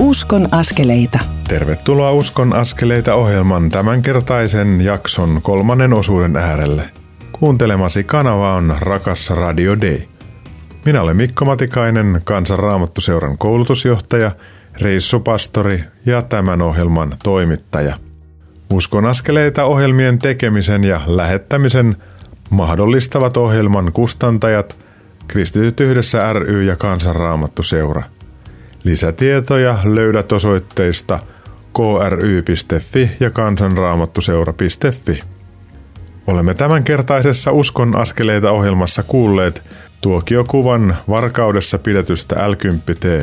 Uskon askeleita. Tervetuloa Uskon askeleita ohjelman tämänkertaisen jakson kolmannen osuuden äärelle. Kuuntelemasi kanava on Rakas Radio Day. Minä olen Mikko Matikainen, Kansanraamattuseuran koulutusjohtaja, reissupastori ja tämän ohjelman toimittaja. Uskon askeleita ohjelmien tekemisen ja lähettämisen mahdollistavat ohjelman kustantajat Kristityt yhdessä ry ja Kansanraamattuseura. Lisätietoja löydät osoitteista kry.fi ja kansanraamattuseura.fi. Olemme tämänkertaisessa Uskon askeleita ohjelmassa kuulleet tuokiokuvan Varkaudessa pidetystä l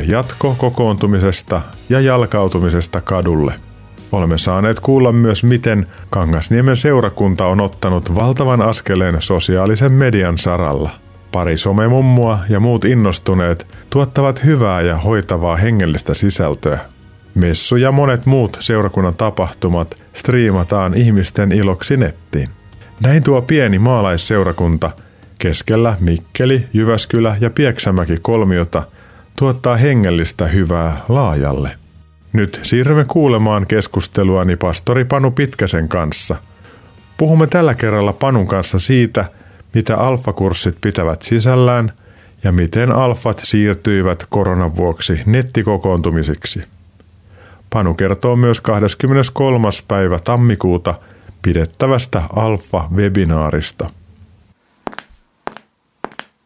jatko-kokoontumisesta ja jalkautumisesta kadulle. Olemme saaneet kuulla myös, miten Kangasniemen seurakunta on ottanut valtavan askeleen sosiaalisen median saralla. Pari somemummua ja muut innostuneet tuottavat hyvää ja hoitavaa hengellistä sisältöä. Messu ja monet muut seurakunnan tapahtumat striimataan ihmisten iloksi nettiin. Näin tuo pieni maalaisseurakunta keskellä Mikkeli, Jyväskylä ja Pieksämäki kolmiota tuottaa hengellistä hyvää laajalle. Nyt siirrymme kuulemaan keskusteluani pastori Panu Pitkäsen kanssa. Puhumme tällä kerralla Panun kanssa siitä, mitä alfakurssit pitävät sisällään ja miten alfat siirtyivät koronan vuoksi nettikokoontumisiksi. Panu kertoo myös 23. päivä tammikuuta pidettävästä alfa-webinaarista.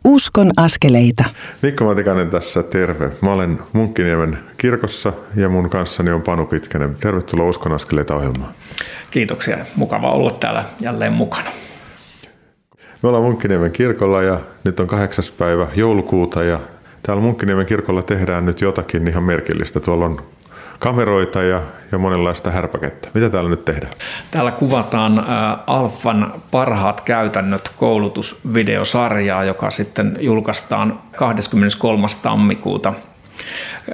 Uskon askeleita. Mikko Matikainen tässä, terve. Mä olen Munkkiniemen kirkossa ja mun kanssani on Panu Pitkänen. Tervetuloa Uskon askeleita ohjelmaan. Kiitoksia. Mukava olla täällä jälleen mukana. Me ollaan Munkkiniemen kirkolla ja nyt on kahdeksas päivä joulukuuta ja täällä Munkkiniemen kirkolla tehdään nyt jotakin ihan merkillistä. Tuolla on kameroita ja, ja monenlaista härpäkettä. Mitä täällä nyt tehdään? Täällä kuvataan Alfan parhaat käytännöt koulutusvideosarjaa, joka sitten julkaistaan 23. tammikuuta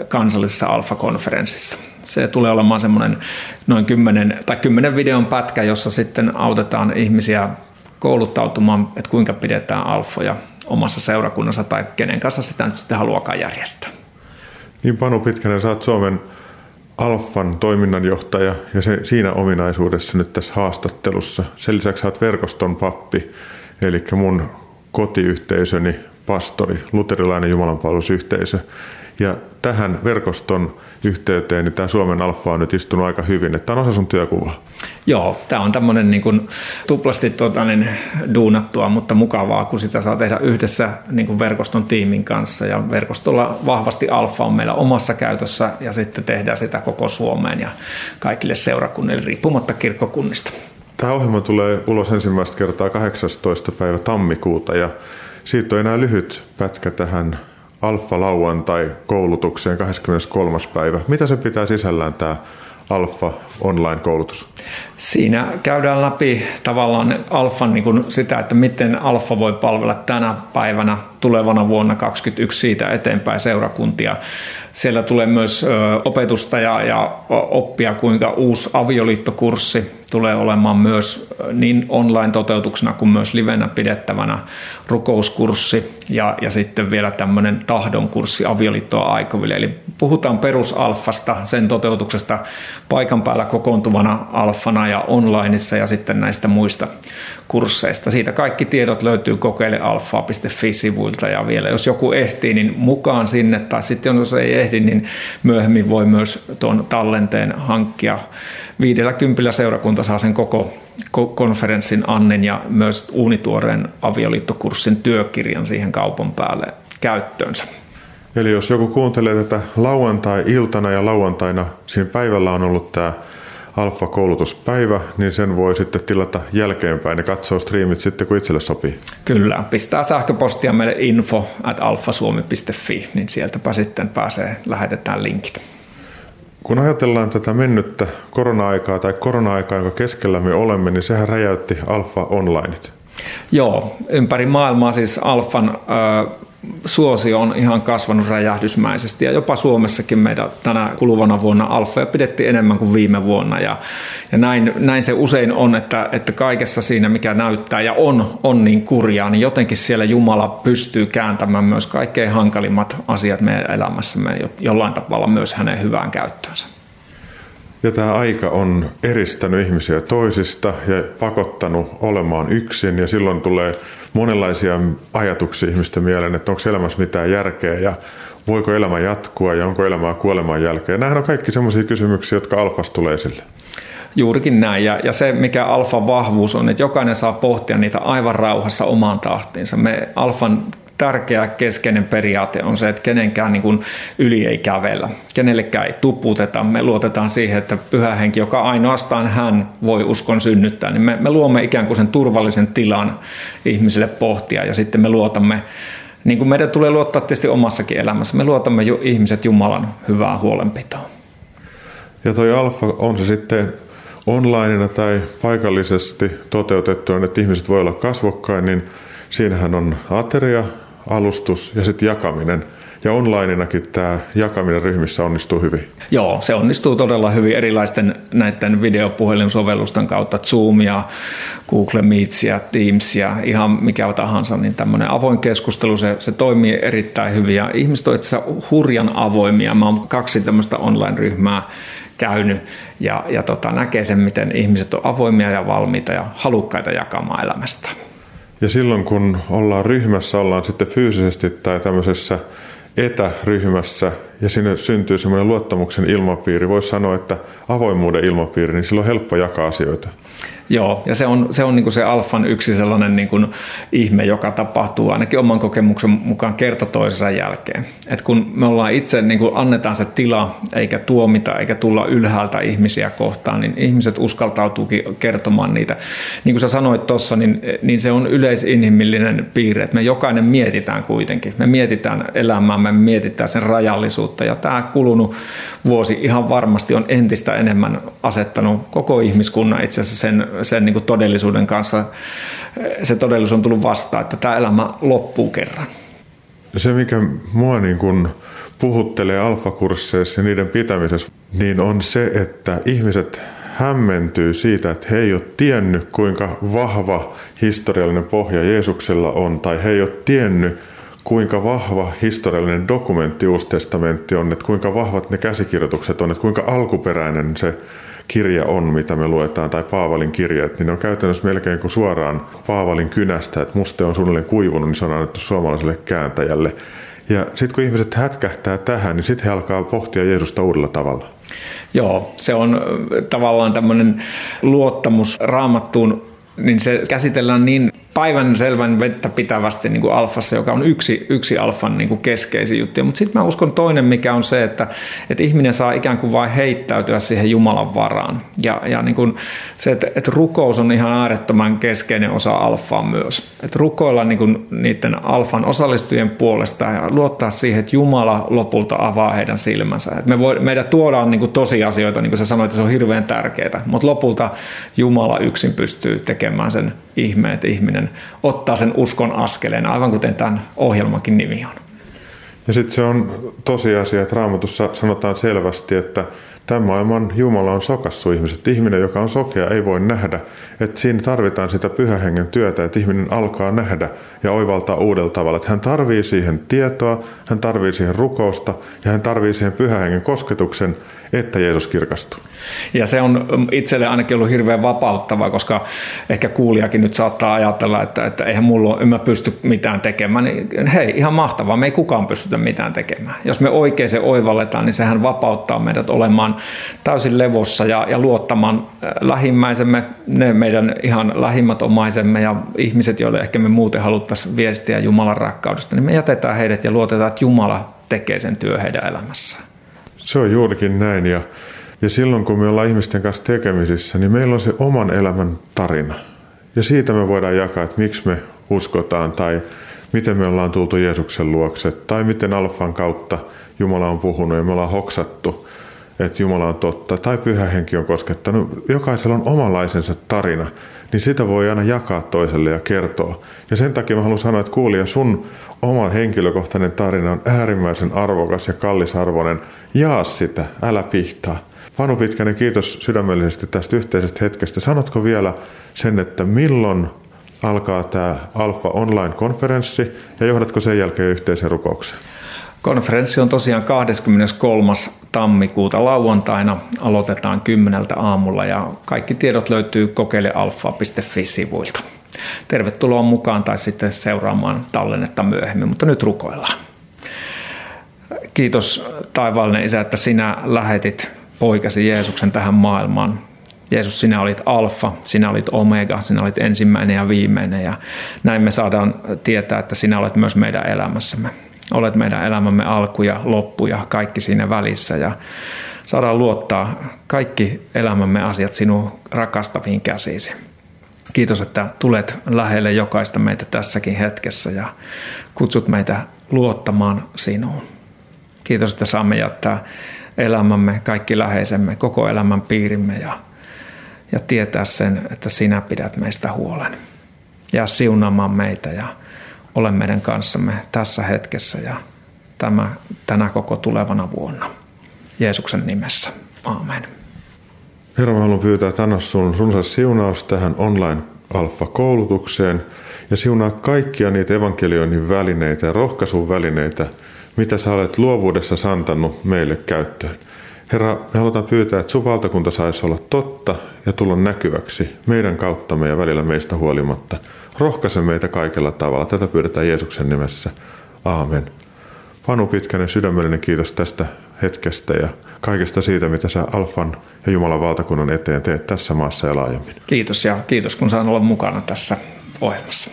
kansallisessa Alfa-konferenssissa. Se tulee olemaan semmoinen noin 10, tai 10 videon pätkä, jossa sitten autetaan ihmisiä kouluttautumaan, että kuinka pidetään alfoja omassa seurakunnassa tai kenen kanssa sitä nyt sitten haluakaan järjestää. Niin Panu Pitkänen, sä oot Suomen Alfan toiminnanjohtaja ja se, siinä ominaisuudessa nyt tässä haastattelussa. Sen lisäksi olet verkoston pappi, eli mun kotiyhteisöni pastori, luterilainen jumalanpalvelusyhteisö. Ja tähän verkoston yhteyteen, niin tämä Suomen Alfa on nyt istunut aika hyvin. Tämä on osa sun työkuvaa. Joo, tämä on tämmöinen niin kuin tuplasti tota, niin, duunattua, mutta mukavaa, kun sitä saa tehdä yhdessä niin kuin verkoston tiimin kanssa. Ja verkostolla vahvasti Alfa on meillä omassa käytössä ja sitten tehdään sitä koko Suomeen ja kaikille seurakunnille riippumatta kirkkokunnista. Tämä ohjelma tulee ulos ensimmäistä kertaa 18. päivä tammikuuta ja siitä on enää lyhyt pätkä tähän Alfa-lauantai koulutukseen 23. päivä. Mitä se pitää sisällään tämä Alfa online-koulutus? Siinä käydään läpi tavallaan Alfan niin kuin sitä, että miten Alfa voi palvella tänä päivänä, tulevana vuonna 2021 siitä eteenpäin seurakuntia. Siellä tulee myös opetusta ja, ja oppia, kuinka uusi avioliittokurssi tulee olemaan myös niin online-toteutuksena kuin myös livenä pidettävänä rukouskurssi ja, ja sitten vielä tämmöinen tahdonkurssi avioliittoa aikoville. Eli puhutaan perusalfasta, sen toteutuksesta paikan päällä kokoontuvana alfana ja onlineissa ja sitten näistä muista kursseista. Siitä kaikki tiedot löytyy kokeilealfaa.fi-sivuilta ja vielä jos joku ehtii, niin mukaan sinne tai sitten jos ei ehdi, niin myöhemmin voi myös tuon tallenteen hankkia. Viidellä kympillä seurakunta saa sen koko konferenssin Annen ja myös uunituoreen avioliittokurssin työkirjan siihen kaupan päälle käyttöönsä. Eli jos joku kuuntelee tätä lauantai-iltana ja lauantaina, siinä päivällä on ollut tämä Alfa-koulutuspäivä, niin sen voi sitten tilata jälkeenpäin ja katsoa striimit sitten, kun itselle sopii. Kyllä, pistää sähköpostia meille info at alfasuomi.fi, niin sieltäpä sitten pääsee, lähetetään linkit. Kun ajatellaan tätä mennyttä korona-aikaa tai korona-aikaa, jonka keskellä me olemme, niin sehän räjäytti Alfa Onlineit. Joo, ympäri maailmaa siis Alfan suosio on ihan kasvanut räjähdysmäisesti ja jopa Suomessakin meidän tänä kuluvana vuonna alfoja pidettiin enemmän kuin viime vuonna ja, ja näin, näin, se usein on, että, että kaikessa siinä mikä näyttää ja on, on niin kurjaa, niin jotenkin siellä Jumala pystyy kääntämään myös kaikkein hankalimmat asiat meidän elämässämme jollain tavalla myös hänen hyvään käyttöönsä. Ja tämä aika on eristänyt ihmisiä toisista ja pakottanut olemaan yksin ja silloin tulee monenlaisia ajatuksia ihmisten mieleen, että onko elämässä mitään järkeä ja voiko elämä jatkua ja onko elämää kuoleman jälkeen. Nämähän on kaikki sellaisia kysymyksiä, jotka alfas tulee esille. Juurikin näin. Ja, ja se, mikä alfan vahvuus on, että jokainen saa pohtia niitä aivan rauhassa omaan tahtiinsa. Me alfan tärkeä keskeinen periaate on se, että kenenkään niin kuin yli ei kävellä, kenellekään ei tuputeta. Me luotetaan siihen, että pyhä henki, joka ainoastaan hän voi uskon synnyttää, niin me, me luomme ikään kuin sen turvallisen tilan ihmisille pohtia ja sitten me luotamme niin kuin meidän tulee luottaa tietysti omassakin elämässä, me luotamme jo ihmiset Jumalan hyvää huolenpitoa. Ja toi alfa on se sitten onlineina tai paikallisesti toteutettuna, että ihmiset voi olla kasvokkain, niin siinähän on ateria, alustus ja sitten jakaminen. Ja onlineinakin tämä jakaminen ryhmissä onnistuu hyvin. Joo, se onnistuu todella hyvin erilaisten näiden videopuhelinsovellusten kautta. Zoomia, Google Meetsia, Teamsia, ihan mikä tahansa, niin tämmöinen avoin keskustelu, se, se toimii erittäin hyvin. Ja ihmiset ovat itse hurjan avoimia. Mä oon kaksi tämmöistä online-ryhmää käynyt ja, ja tota, näkee sen, miten ihmiset ovat avoimia ja valmiita ja halukkaita jakamaan elämästä. Ja silloin kun ollaan ryhmässä, ollaan sitten fyysisesti tai tämmöisessä etäryhmässä ja sinne syntyy semmoinen luottamuksen ilmapiiri, voisi sanoa, että avoimuuden ilmapiiri, niin silloin on helppo jakaa asioita. Joo, ja se on se, on niin kuin se alfan yksi sellainen niin kuin ihme, joka tapahtuu ainakin oman kokemuksen mukaan kerta toisensa jälkeen. Et kun me ollaan itse, niin kuin annetaan se tila, eikä tuomita, eikä tulla ylhäältä ihmisiä kohtaan, niin ihmiset uskaltautuukin kertomaan niitä. Niin kuin sä sanoit tuossa, niin, niin se on yleisinhimillinen piirre, että me jokainen mietitään kuitenkin. Me mietitään elämää, me mietitään sen rajallisuutta, ja tämä kulunut vuosi ihan varmasti on entistä enemmän asettanut koko ihmiskunnan itse asiassa sen sen niin kuin todellisuuden kanssa, se todellisuus on tullut vastaan, että tämä elämä loppuu kerran. Se, mikä mua niin kuin puhuttelee alfakursseissa ja niiden pitämisessä, niin on se, että ihmiset hämmentyy siitä, että he ei ole tiennyt, kuinka vahva historiallinen pohja Jeesuksella on, tai he ei ole tiennyt, kuinka vahva historiallinen dokumentti Uusi testamentti on, että kuinka vahvat ne käsikirjoitukset on, että kuinka alkuperäinen se kirja on, mitä me luetaan, tai Paavalin kirjat, niin ne on käytännössä melkein kuin suoraan Paavalin kynästä, että muste on suunnilleen kuivunut, niin se on annettu suomalaiselle kääntäjälle. Ja sitten kun ihmiset hätkähtää tähän, niin sitten he alkaa pohtia Jeesusta uudella tavalla. Joo, se on tavallaan tämmöinen luottamus raamattuun, niin se käsitellään niin päivän selvän vettä pitävästi niin kuin alfassa, joka on yksi, yksi alfan niin kuin keskeisin juttu. Mutta sitten mä uskon toinen, mikä on se, että, että ihminen saa ikään kuin vain heittäytyä siihen Jumalan varaan. Ja, ja niin kuin se, että, että rukous on ihan äärettömän keskeinen osa alfaa myös. Että rukoilla niin kuin niiden alfan osallistujien puolesta ja luottaa siihen, että Jumala lopulta avaa heidän silmänsä. Että me voi, meidän tuodaan niin kuin tosiasioita, niin kuin sä sanoit, että se on hirveän tärkeää, mutta lopulta Jumala yksin pystyy tekemään sen ihmeen, että ihminen ottaa sen uskon askeleen, aivan kuten tämän ohjelmankin nimi on. Ja sitten se on tosiasia, että raamatussa sanotaan selvästi, että tämän maailman Jumala on sokassu ihmiset. Ihminen, joka on sokea, ei voi nähdä. Että siinä tarvitaan sitä pyhähengen työtä, että ihminen alkaa nähdä ja oivaltaa uudella tavalla. Että hän tarvii siihen tietoa, hän tarvii siihen rukousta ja hän tarvii siihen pyhähengen kosketuksen, että Jeesus kirkastuu. Ja se on itselle ainakin ollut hirveän vapauttavaa, koska ehkä kuulijakin nyt saattaa ajatella, että, että eihän mulla ole, mä pysty mitään tekemään. Niin hei, ihan mahtavaa, me ei kukaan pystytä mitään tekemään. Jos me oikein se oivalletaan, niin sehän vapauttaa meidät olemaan täysin levossa ja, ja luottamaan äh, lähimmäisemme, ne meidän ihan lähimmät omaisemme ja ihmiset, joille ehkä me muuten haluttaisiin viestiä Jumalan rakkaudesta, niin me jätetään heidät ja luotetaan, että Jumala tekee sen työ heidän elämässään. Se on juurikin näin ja, ja silloin kun me ollaan ihmisten kanssa tekemisissä, niin meillä on se oman elämän tarina. Ja siitä me voidaan jakaa, että miksi me uskotaan tai miten me ollaan tultu Jeesuksen luokse tai miten alfan kautta Jumala on puhunut ja me ollaan hoksattu, että Jumala on totta tai pyhä henki on koskettanut. Jokaisella on omanlaisensa tarina, niin sitä voi aina jakaa toiselle ja kertoa. Ja sen takia mä haluan sanoa, että kuulija, sun oma henkilökohtainen tarina on äärimmäisen arvokas ja kallisarvoinen. Jaa sitä, älä pihtaa. Panu Pitkänen, kiitos sydämellisesti tästä yhteisestä hetkestä. Sanotko vielä sen, että milloin alkaa tämä Alfa Online-konferenssi ja johdatko sen jälkeen yhteisen rukoukseen? Konferenssi on tosiaan 23. tammikuuta lauantaina. Aloitetaan kymmeneltä aamulla ja kaikki tiedot löytyy kokeilealfa.fi-sivuilta. Tervetuloa mukaan tai sitten seuraamaan tallennetta myöhemmin, mutta nyt rukoillaan. Kiitos taivaallinen Isä, että sinä lähetit poikasi Jeesuksen tähän maailmaan. Jeesus, sinä olit alfa, sinä olit omega, sinä olit ensimmäinen ja viimeinen ja näin me saadaan tietää, että sinä olet myös meidän elämässämme. Olet meidän elämämme alku ja loppu ja kaikki siinä välissä ja saadaan luottaa kaikki elämämme asiat sinun rakastaviin käsiisi. Kiitos, että tulet lähelle jokaista meitä tässäkin hetkessä ja kutsut meitä luottamaan sinuun. Kiitos, että saamme jättää elämämme, kaikki läheisemme, koko elämän piirimme ja, ja tietää sen, että sinä pidät meistä huolen. Ja siunaamaan meitä ja ole meidän kanssamme tässä hetkessä ja tämä, tänä koko tulevana vuonna. Jeesuksen nimessä. Amen. Herra, mä haluan pyytää, että anna sun runsas siunaus tähän online-alfa-koulutukseen ja siunaa kaikkia niitä evankelioinnin välineitä ja rohkaisun välineitä, mitä sä olet luovuudessa santannut meille käyttöön. Herra, me halutaan pyytää, että sun valtakunta saisi olla totta ja tulla näkyväksi meidän kauttamme ja välillä meistä huolimatta. Rohkaise meitä kaikella tavalla. Tätä pyydetään Jeesuksen nimessä. Aamen. Panu Pitkänen, sydämellinen kiitos tästä hetkestä ja kaikesta siitä, mitä sä Alfan ja Jumalan valtakunnan eteen teet tässä maassa ja laajemmin. Kiitos ja kiitos kun saan olla mukana tässä ohjelmassa.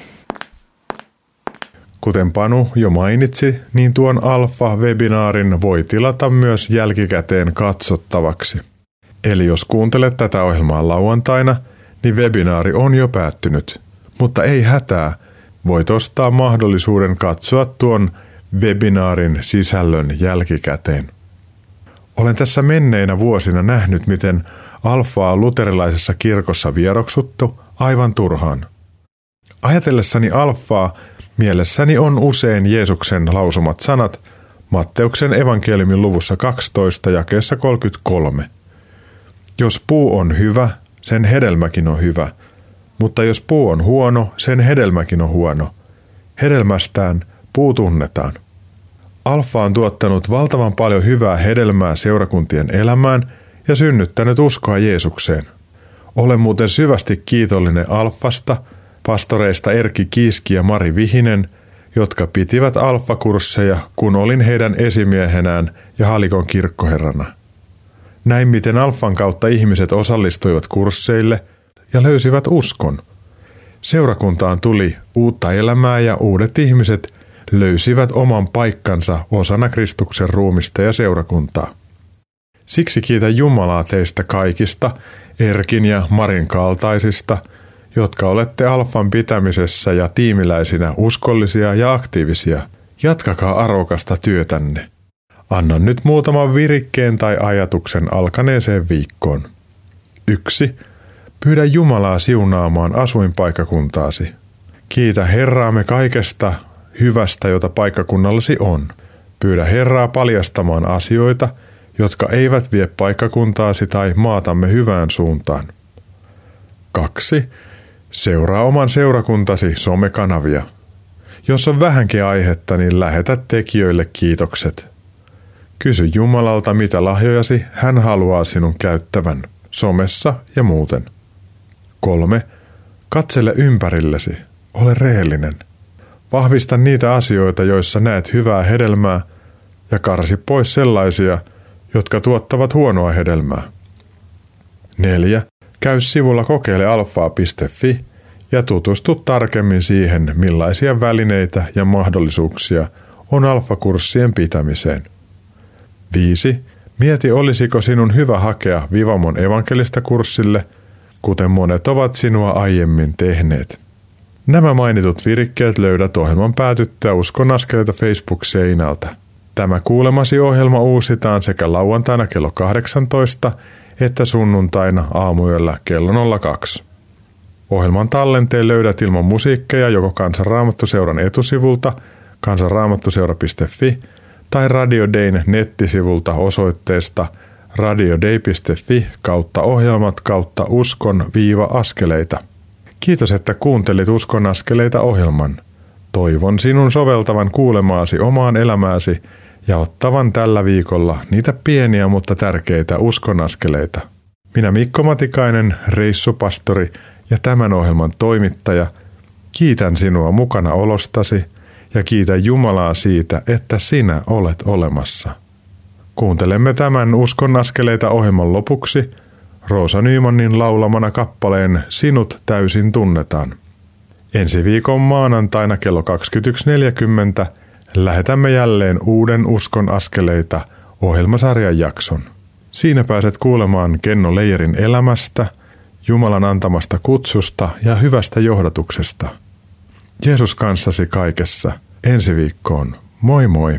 Kuten Panu jo mainitsi, niin tuon Alfa-webinaarin voi tilata myös jälkikäteen katsottavaksi. Eli jos kuuntelet tätä ohjelmaa lauantaina, niin webinaari on jo päättynyt. Mutta ei hätää, voit ostaa mahdollisuuden katsoa tuon webinaarin sisällön jälkikäteen. Olen tässä menneinä vuosina nähnyt, miten alfaa on luterilaisessa kirkossa vieroksuttu aivan turhaan. Ajatellessani alfaa mielessäni on usein Jeesuksen lausumat sanat Matteuksen evankeliumin luvussa 12 jakeessa 33. Jos puu on hyvä, sen hedelmäkin on hyvä, mutta jos puu on huono, sen hedelmäkin on huono. Hedelmästään puu tunnetaan. Alfa on tuottanut valtavan paljon hyvää hedelmää seurakuntien elämään ja synnyttänyt uskoa Jeesukseen. Olen muuten syvästi kiitollinen Alfasta, pastoreista Erkki Kiiski ja Mari Vihinen, jotka pitivät alfakursseja, kun olin heidän esimiehenään ja Halikon kirkkoherrana. Näin miten Alfan kautta ihmiset osallistuivat kursseille ja löysivät uskon. Seurakuntaan tuli uutta elämää ja uudet ihmiset löysivät oman paikkansa osana Kristuksen ruumista ja seurakuntaa. Siksi kiitän Jumalaa teistä kaikista, Erkin ja Marin kaltaisista, jotka olette Alfan pitämisessä ja tiimiläisinä uskollisia ja aktiivisia. Jatkakaa arvokasta työtänne. Annan nyt muutaman virikkeen tai ajatuksen alkaneeseen viikkoon. 1. Pyydä Jumalaa siunaamaan asuinpaikakuntaasi. Kiitä Herraamme kaikesta hyvästä, jota paikkakunnallasi on. Pyydä Herraa paljastamaan asioita, jotka eivät vie paikkakuntaasi tai maatamme hyvään suuntaan. 2. Seuraa oman seurakuntasi somekanavia. Jos on vähänkin aihetta, niin lähetä tekijöille kiitokset. Kysy Jumalalta, mitä lahjojasi hän haluaa sinun käyttävän, somessa ja muuten. 3. Katsele ympärillesi. Ole rehellinen. Vahvista niitä asioita, joissa näet hyvää hedelmää, ja karsi pois sellaisia, jotka tuottavat huonoa hedelmää. 4. Käy sivulla kokeilealfaa.fi ja tutustu tarkemmin siihen, millaisia välineitä ja mahdollisuuksia on alfakurssien pitämiseen. 5. Mieti, olisiko sinun hyvä hakea Vivamon evankelista kurssille, kuten monet ovat sinua aiemmin tehneet. Nämä mainitut virikkeet löydät ohjelman päätyttyä Uskon askeleita Facebook-seinältä. Tämä kuulemasi ohjelma uusitaan sekä lauantaina kello 18 että sunnuntaina aamuyöllä kello 02. Ohjelman tallenteen löydät ilman musiikkeja joko Kansanraamattuseuran etusivulta kansanraamattuseura.fi tai Radio Dayn nettisivulta osoitteesta radiodei.fi kautta ohjelmat kautta uskon viiva askeleita. Kiitos, että kuuntelit Uskon askeleita ohjelman. Toivon sinun soveltavan kuulemaasi omaan elämääsi ja ottavan tällä viikolla niitä pieniä mutta tärkeitä uskonaskeleita. Minä Mikko Matikainen, reissupastori ja tämän ohjelman toimittaja, kiitän sinua mukana olostasi ja kiitän Jumalaa siitä, että sinä olet olemassa. Kuuntelemme tämän uskonaskeleita ohjelman lopuksi Roosa Nymanin laulamana kappaleen Sinut täysin tunnetaan. Ensi viikon maanantaina kello 21.40 lähetämme jälleen uuden Uskon askeleita ohjelmasarjan jakson. Siinä pääset kuulemaan Kenno Leijerin elämästä, Jumalan antamasta kutsusta ja hyvästä johdatuksesta. Jeesus kanssasi kaikessa. Ensi viikkoon. Moi moi!